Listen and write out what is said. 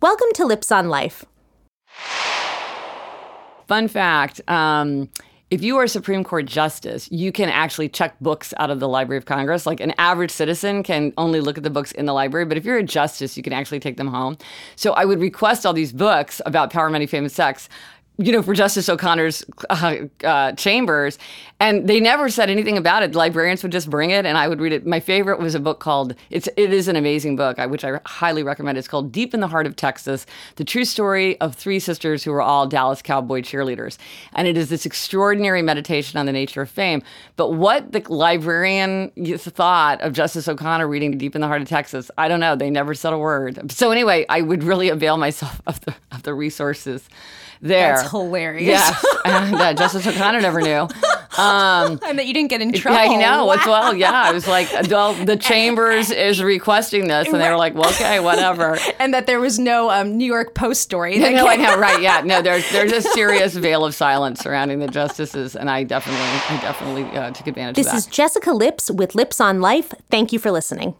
Welcome to Lips on Life. Fun fact um, if you are a Supreme Court justice, you can actually check books out of the Library of Congress. Like an average citizen can only look at the books in the library, but if you're a justice, you can actually take them home. So I would request all these books about Power, Money, Fame, and Sex you know, for Justice O'Connor's uh, uh, chambers, and they never said anything about it. The librarians would just bring it, and I would read it. My favorite was a book called "It's it is an amazing book, which I highly recommend. It's called Deep in the Heart of Texas: The True Story of Three Sisters Who Were All Dallas Cowboy Cheerleaders." And it is this extraordinary meditation on the nature of fame. But what the librarian thought of Justice O'Connor reading Deep in the Heart of Texas, I don't know. They never said a word. So anyway, I would really avail myself of the of the resources there. That's hilarious. Yes, and uh, Justice O'Connor never knew. Um, and that you didn't get in trouble. Yeah, you know. Wow. As well, yeah. I was like, well, the Chambers is requesting this, and they were like, well, okay, whatever. and that there was no um, New York Post story. No, no, I know, right? Yeah, no. There's there's a serious veil of silence surrounding the justices, and I definitely, I definitely uh, took advantage this of that. This is Jessica Lips with Lips on Life. Thank you for listening.